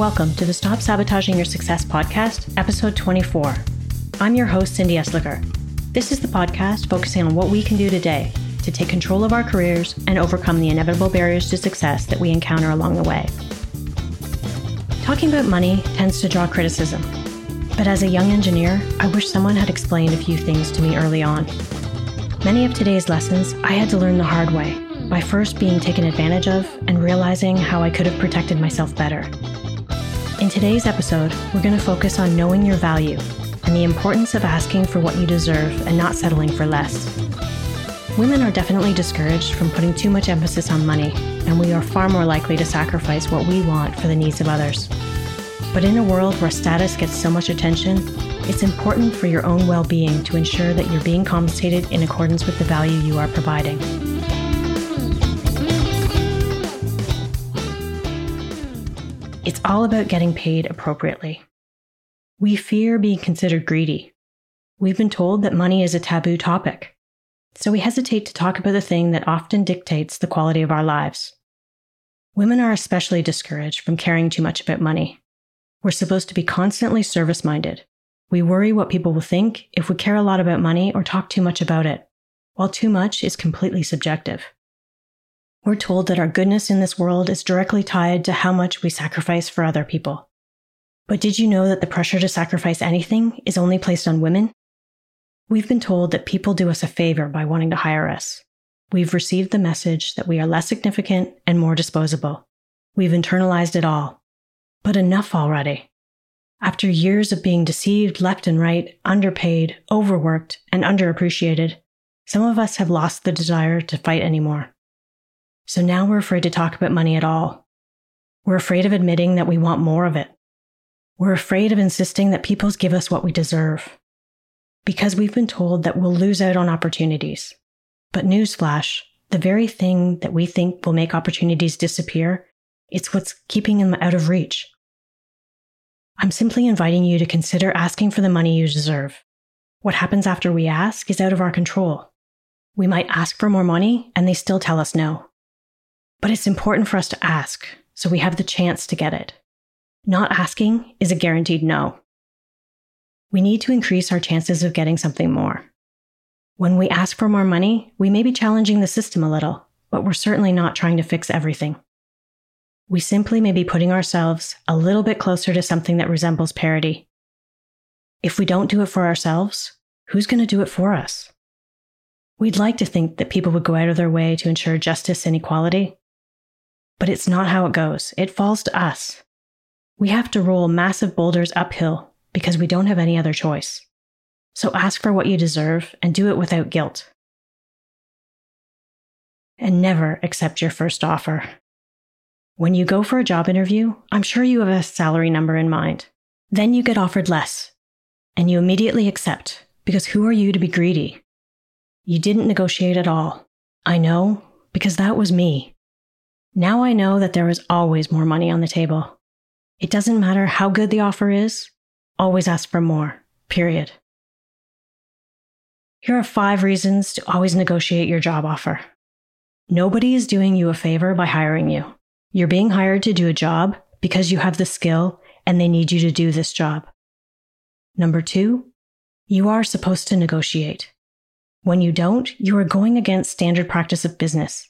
Welcome to the Stop Sabotaging Your Success podcast, episode 24. I'm your host, Cindy Esliger. This is the podcast focusing on what we can do today to take control of our careers and overcome the inevitable barriers to success that we encounter along the way. Talking about money tends to draw criticism, but as a young engineer, I wish someone had explained a few things to me early on. Many of today's lessons I had to learn the hard way by first being taken advantage of and realizing how I could have protected myself better. In today's episode, we're going to focus on knowing your value and the importance of asking for what you deserve and not settling for less. Women are definitely discouraged from putting too much emphasis on money, and we are far more likely to sacrifice what we want for the needs of others. But in a world where status gets so much attention, it's important for your own well being to ensure that you're being compensated in accordance with the value you are providing. It's all about getting paid appropriately. We fear being considered greedy. We've been told that money is a taboo topic. So we hesitate to talk about the thing that often dictates the quality of our lives. Women are especially discouraged from caring too much about money. We're supposed to be constantly service minded. We worry what people will think if we care a lot about money or talk too much about it, while too much is completely subjective. We're told that our goodness in this world is directly tied to how much we sacrifice for other people. But did you know that the pressure to sacrifice anything is only placed on women? We've been told that people do us a favor by wanting to hire us. We've received the message that we are less significant and more disposable. We've internalized it all. But enough already. After years of being deceived left and right, underpaid, overworked, and underappreciated, some of us have lost the desire to fight anymore. So now we're afraid to talk about money at all. We're afraid of admitting that we want more of it. We're afraid of insisting that people give us what we deserve. Because we've been told that we'll lose out on opportunities. But newsflash, the very thing that we think will make opportunities disappear, it's what's keeping them out of reach. I'm simply inviting you to consider asking for the money you deserve. What happens after we ask is out of our control. We might ask for more money and they still tell us no. But it's important for us to ask so we have the chance to get it. Not asking is a guaranteed no. We need to increase our chances of getting something more. When we ask for more money, we may be challenging the system a little, but we're certainly not trying to fix everything. We simply may be putting ourselves a little bit closer to something that resembles parity. If we don't do it for ourselves, who's going to do it for us? We'd like to think that people would go out of their way to ensure justice and equality, but it's not how it goes. It falls to us. We have to roll massive boulders uphill because we don't have any other choice. So ask for what you deserve and do it without guilt. And never accept your first offer. When you go for a job interview, I'm sure you have a salary number in mind. Then you get offered less, and you immediately accept because who are you to be greedy? You didn't negotiate at all. I know because that was me. Now I know that there is always more money on the table. It doesn't matter how good the offer is, always ask for more, period. Here are five reasons to always negotiate your job offer. Nobody is doing you a favor by hiring you. You're being hired to do a job because you have the skill and they need you to do this job. Number two, you are supposed to negotiate. When you don't, you are going against standard practice of business.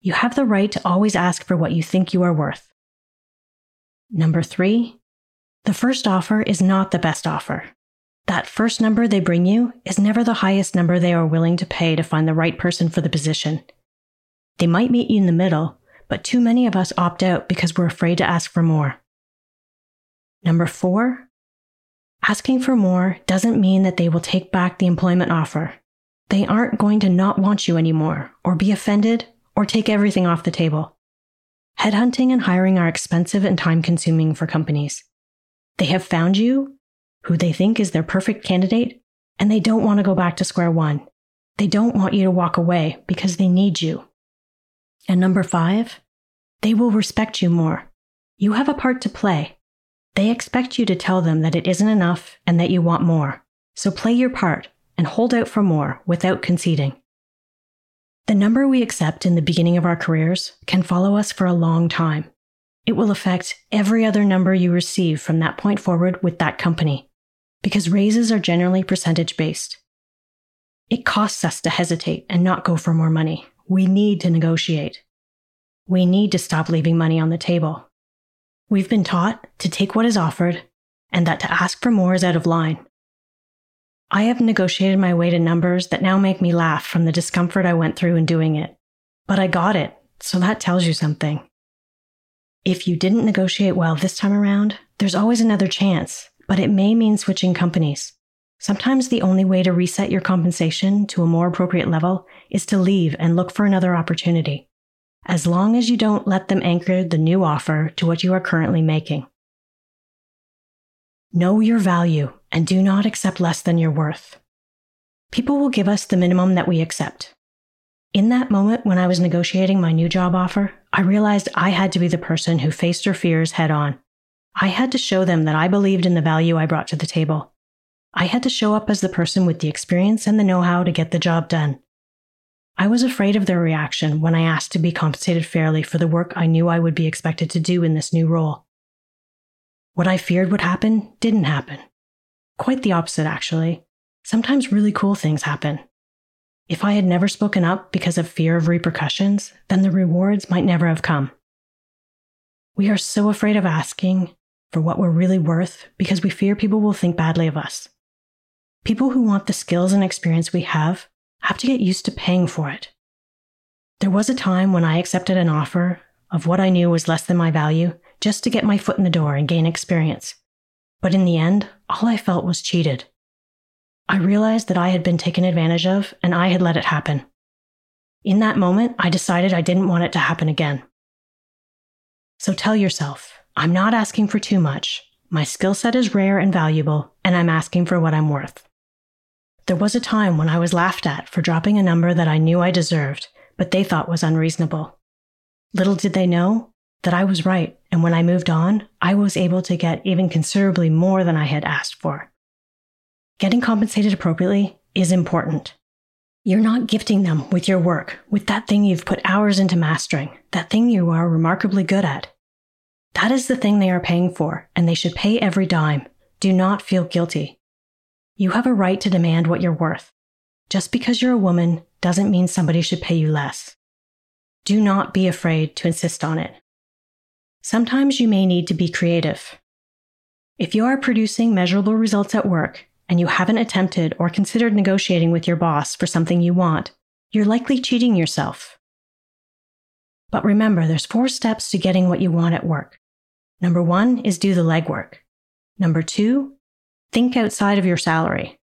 You have the right to always ask for what you think you are worth. Number three, the first offer is not the best offer. That first number they bring you is never the highest number they are willing to pay to find the right person for the position. They might meet you in the middle, but too many of us opt out because we're afraid to ask for more. Number four, asking for more doesn't mean that they will take back the employment offer. They aren't going to not want you anymore or be offended or take everything off the table. Headhunting and hiring are expensive and time consuming for companies. They have found you, who they think is their perfect candidate, and they don't want to go back to square one. They don't want you to walk away because they need you. And number five, they will respect you more. You have a part to play. They expect you to tell them that it isn't enough and that you want more. So play your part and hold out for more without conceding. The number we accept in the beginning of our careers can follow us for a long time. it will affect every other number you receive from that point forward with that company, because raises are generally percentage based. It costs us to hesitate and not go for more money. We need to negotiate. We need to stop leaving money on the table. We've been taught to take what is offered and that to ask for more is out of line. I have negotiated my way to numbers that now make me laugh from the discomfort I went through in doing it. But I got it, so that tells you something. If you didn't negotiate well this time around, there's always another chance, but it may mean switching companies. Sometimes the only way to reset your compensation to a more appropriate level is to leave and look for another opportunity, as long as you don't let them anchor the new offer to what you are currently making. Know your value and do not accept less than your worth. People will give us the minimum that we accept. In that moment when I was negotiating my new job offer, I realized I had to be the person who faced her fears head on. I had to show them that I believed in the value I brought to the table. I had to show up as the person with the experience and the know how to get the job done. I was afraid of their reaction when I asked to be compensated fairly for the work I knew I would be expected to do in this new role. What I feared would happen didn't happen. Quite the opposite, actually. Sometimes really cool things happen. If I had never spoken up because of fear of repercussions, then the rewards might never have come. We are so afraid of asking for what we're really worth because we fear people will think badly of us. People who want the skills and experience we have have to get used to paying for it. There was a time when I accepted an offer of what I knew was less than my value just to get my foot in the door and gain experience. But in the end, all I felt was cheated. I realized that I had been taken advantage of and I had let it happen. In that moment, I decided I didn't want it to happen again. So tell yourself, I'm not asking for too much. My skill set is rare and valuable, and I'm asking for what I'm worth. There was a time when I was laughed at for dropping a number that I knew I deserved, but they thought was unreasonable. Little did they know that I was right, and when I moved on, I was able to get even considerably more than I had asked for. Getting compensated appropriately is important. You're not gifting them with your work, with that thing you've put hours into mastering, that thing you are remarkably good at. That is the thing they are paying for, and they should pay every dime. Do not feel guilty. You have a right to demand what you're worth. Just because you're a woman doesn't mean somebody should pay you less. Do not be afraid to insist on it. Sometimes you may need to be creative. If you are producing measurable results at work, and you haven't attempted or considered negotiating with your boss for something you want, you're likely cheating yourself. But remember, there's four steps to getting what you want at work. Number one is do the legwork. Number two, think outside of your salary.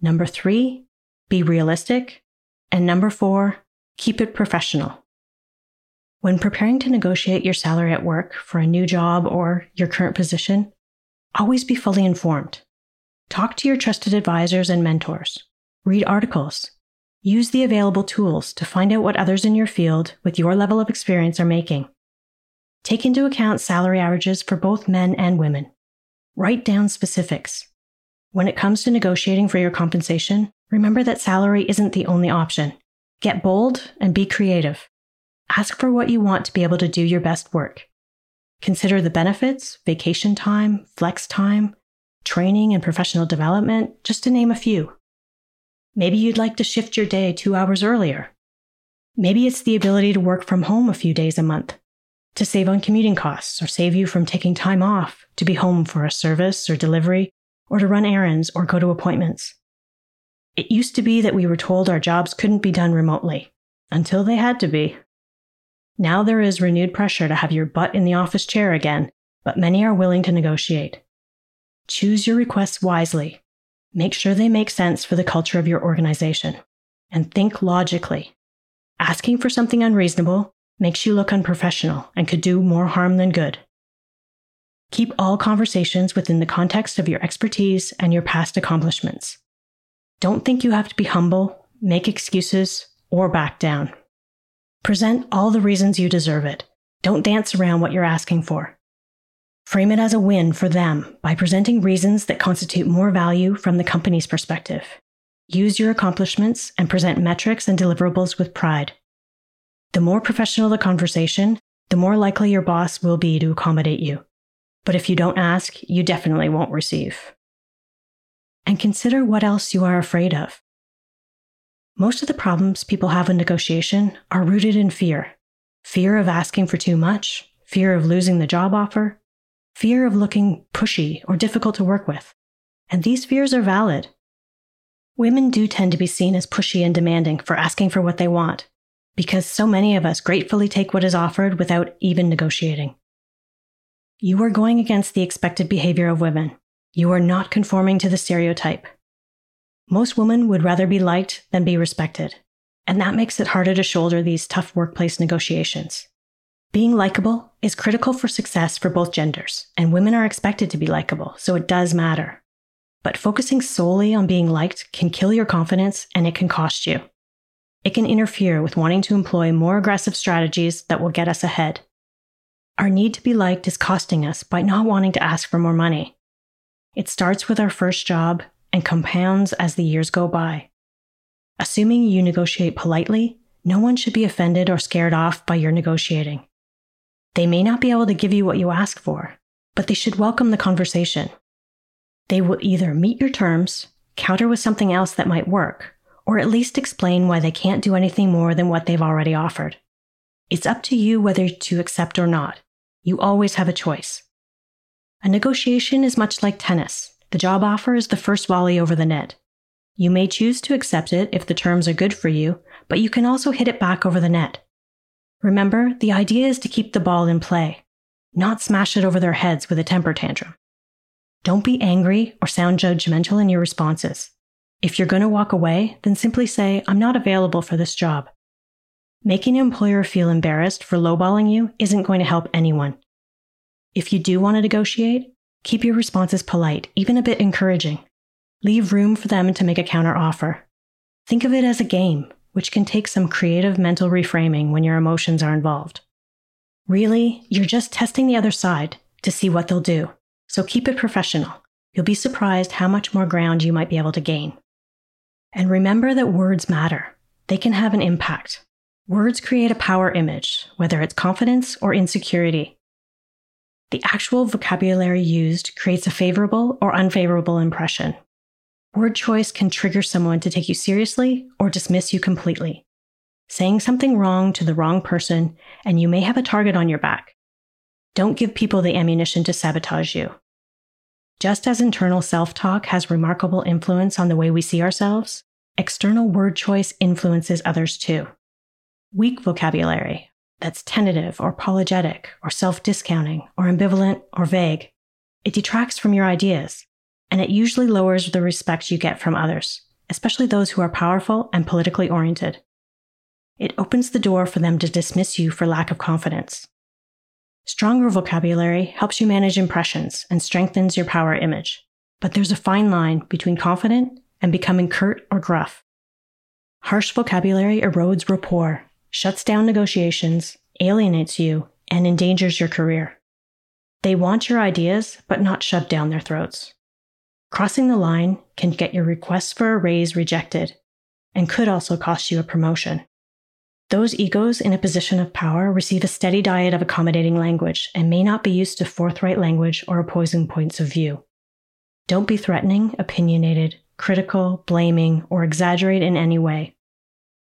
Number three, be realistic. And number four, keep it professional. When preparing to negotiate your salary at work for a new job or your current position, always be fully informed. Talk to your trusted advisors and mentors. Read articles. Use the available tools to find out what others in your field with your level of experience are making. Take into account salary averages for both men and women. Write down specifics. When it comes to negotiating for your compensation, remember that salary isn't the only option. Get bold and be creative. Ask for what you want to be able to do your best work. Consider the benefits, vacation time, flex time, training and professional development, just to name a few. Maybe you'd like to shift your day two hours earlier. Maybe it's the ability to work from home a few days a month, to save on commuting costs or save you from taking time off to be home for a service or delivery or to run errands or go to appointments. It used to be that we were told our jobs couldn't be done remotely until they had to be. Now there is renewed pressure to have your butt in the office chair again, but many are willing to negotiate. Choose your requests wisely. Make sure they make sense for the culture of your organization. And think logically. Asking for something unreasonable makes you look unprofessional and could do more harm than good. Keep all conversations within the context of your expertise and your past accomplishments. Don't think you have to be humble, make excuses, or back down. Present all the reasons you deserve it. Don't dance around what you're asking for. Frame it as a win for them by presenting reasons that constitute more value from the company's perspective. Use your accomplishments and present metrics and deliverables with pride. The more professional the conversation, the more likely your boss will be to accommodate you. But if you don't ask, you definitely won't receive. And consider what else you are afraid of. Most of the problems people have in negotiation are rooted in fear fear of asking for too much, fear of losing the job offer, fear of looking pushy or difficult to work with. And these fears are valid. Women do tend to be seen as pushy and demanding for asking for what they want, because so many of us gratefully take what is offered without even negotiating. You are going against the expected behavior of women. You are not conforming to the stereotype. Most women would rather be liked than be respected, and that makes it harder to shoulder these tough workplace negotiations. Being likable is critical for success for both genders, and women are expected to be likable, so it does matter. But focusing solely on being liked can kill your confidence and it can cost you. It can interfere with wanting to employ more aggressive strategies that will get us ahead. Our need to be liked is costing us by not wanting to ask for more money. It starts with our first job and compounds as the years go by. Assuming you negotiate politely, no one should be offended or scared off by your negotiating. They may not be able to give you what you ask for, but they should welcome the conversation. They will either meet your terms, counter with something else that might work, or at least explain why they can't do anything more than what they've already offered. It's up to you whether to accept or not. You always have a choice. A negotiation is much like tennis. The job offer is the first volley over the net. You may choose to accept it if the terms are good for you, but you can also hit it back over the net. Remember, the idea is to keep the ball in play, not smash it over their heads with a temper tantrum. Don't be angry or sound judgmental in your responses. If you're going to walk away, then simply say, I'm not available for this job. Making an employer feel embarrassed for lowballing you isn't going to help anyone. If you do want to negotiate, keep your responses polite, even a bit encouraging. Leave room for them to make a counteroffer. Think of it as a game, which can take some creative mental reframing when your emotions are involved. Really, you're just testing the other side to see what they'll do, so keep it professional. You'll be surprised how much more ground you might be able to gain. And remember that words matter. They can have an impact. Words create a power image, whether it's confidence or insecurity. The actual vocabulary used creates a favorable or unfavorable impression. Word choice can trigger someone to take you seriously or dismiss you completely. Saying something wrong to the wrong person, and you may have a target on your back. Don't give people the ammunition to sabotage you. Just as internal self talk has remarkable influence on the way we see ourselves, external word choice influences others too. Weak vocabulary, that's tentative or apologetic or self discounting or ambivalent or vague, it detracts from your ideas and it usually lowers the respect you get from others, especially those who are powerful and politically oriented. It opens the door for them to dismiss you for lack of confidence. Stronger vocabulary helps you manage impressions and strengthens your power image, but there's a fine line between confident and becoming curt or gruff. Harsh vocabulary erodes rapport, shuts down negotiations, alienates you, and endangers your career. They want your ideas, but not shove down their throats. Crossing the line can get your request for a raise rejected and could also cost you a promotion. Those egos in a position of power receive a steady diet of accommodating language and may not be used to forthright language or opposing points of view. Don't be threatening, opinionated, critical, blaming, or exaggerate in any way.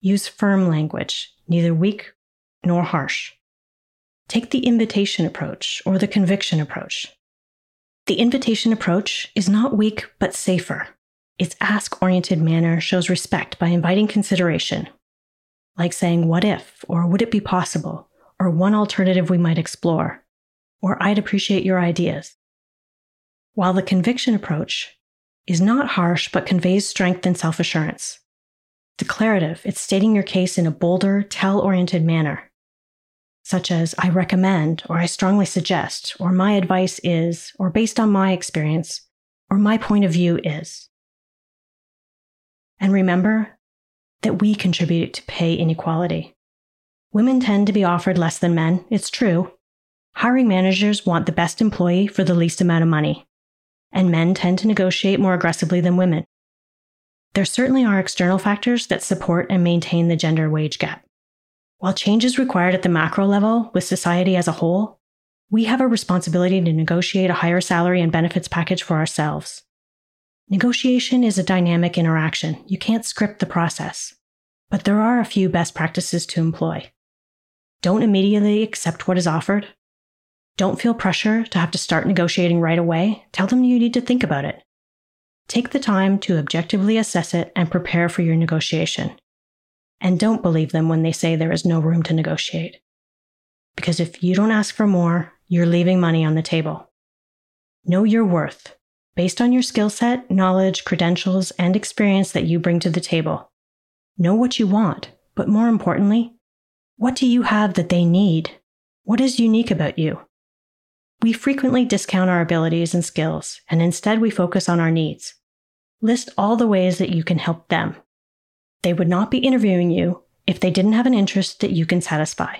Use firm language, neither weak nor harsh. Take the invitation approach or the conviction approach. The invitation approach is not weak, but safer. Its ask oriented manner shows respect by inviting consideration, like saying, What if? or Would it be possible? or one alternative we might explore, or I'd appreciate your ideas. While the conviction approach is not harsh but conveys strength and self assurance. Declarative, it's stating your case in a bolder, tell oriented manner such as I recommend, or I strongly suggest, or my advice is, or based on my experience, or my point of view is. And remember that we contribute to pay inequality. Women tend to be offered less than men, it's true. Hiring managers want the best employee for the least amount of money, and men tend to negotiate more aggressively than women. There certainly are external factors that support and maintain the gender wage gap. While change is required at the macro level with society as a whole, we have a responsibility to negotiate a higher salary and benefits package for ourselves. Negotiation is a dynamic interaction. You can't script the process. But there are a few best practices to employ. Don't immediately accept what is offered. Don't feel pressure to have to start negotiating right away. Tell them you need to think about it. Take the time to objectively assess it and prepare for your negotiation. And don't believe them when they say there is no room to negotiate. Because if you don't ask for more, you're leaving money on the table. Know your worth based on your skill set, knowledge, credentials, and experience that you bring to the table. Know what you want, but more importantly, what do you have that they need? What is unique about you? We frequently discount our abilities and skills, and instead we focus on our needs. List all the ways that you can help them. They would not be interviewing you if they didn't have an interest that you can satisfy.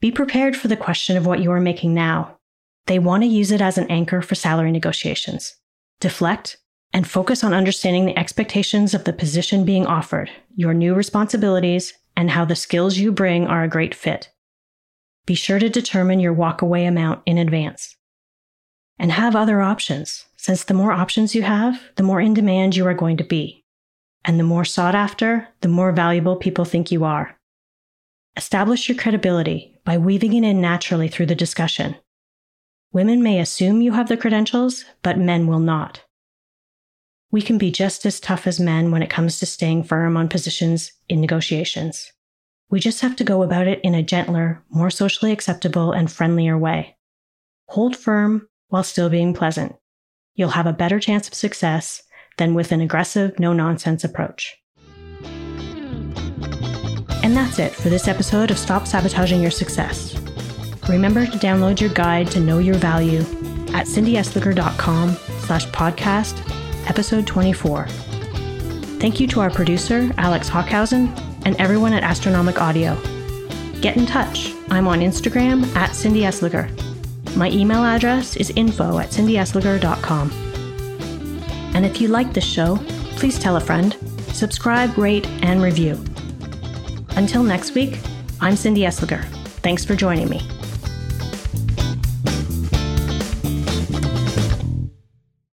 Be prepared for the question of what you are making now. They want to use it as an anchor for salary negotiations. Deflect and focus on understanding the expectations of the position being offered, your new responsibilities, and how the skills you bring are a great fit. Be sure to determine your walkaway amount in advance. And have other options, since the more options you have, the more in demand you are going to be. And the more sought after, the more valuable people think you are. Establish your credibility by weaving it in naturally through the discussion. Women may assume you have the credentials, but men will not. We can be just as tough as men when it comes to staying firm on positions in negotiations. We just have to go about it in a gentler, more socially acceptable, and friendlier way. Hold firm while still being pleasant. You'll have a better chance of success than with an aggressive, no nonsense approach. And that's it for this episode of Stop Sabotaging Your Success. Remember to download your guide to know your value at cindyesliger.com slash podcast episode 24. Thank you to our producer, Alex Hockhausen, and everyone at Astronomic Audio. Get in touch. I'm on Instagram at Cindy Esliger. My email address is info at cindyesliger.com. And if you like this show, please tell a friend, subscribe, rate, and review. Until next week, I'm Cindy Esliger. Thanks for joining me.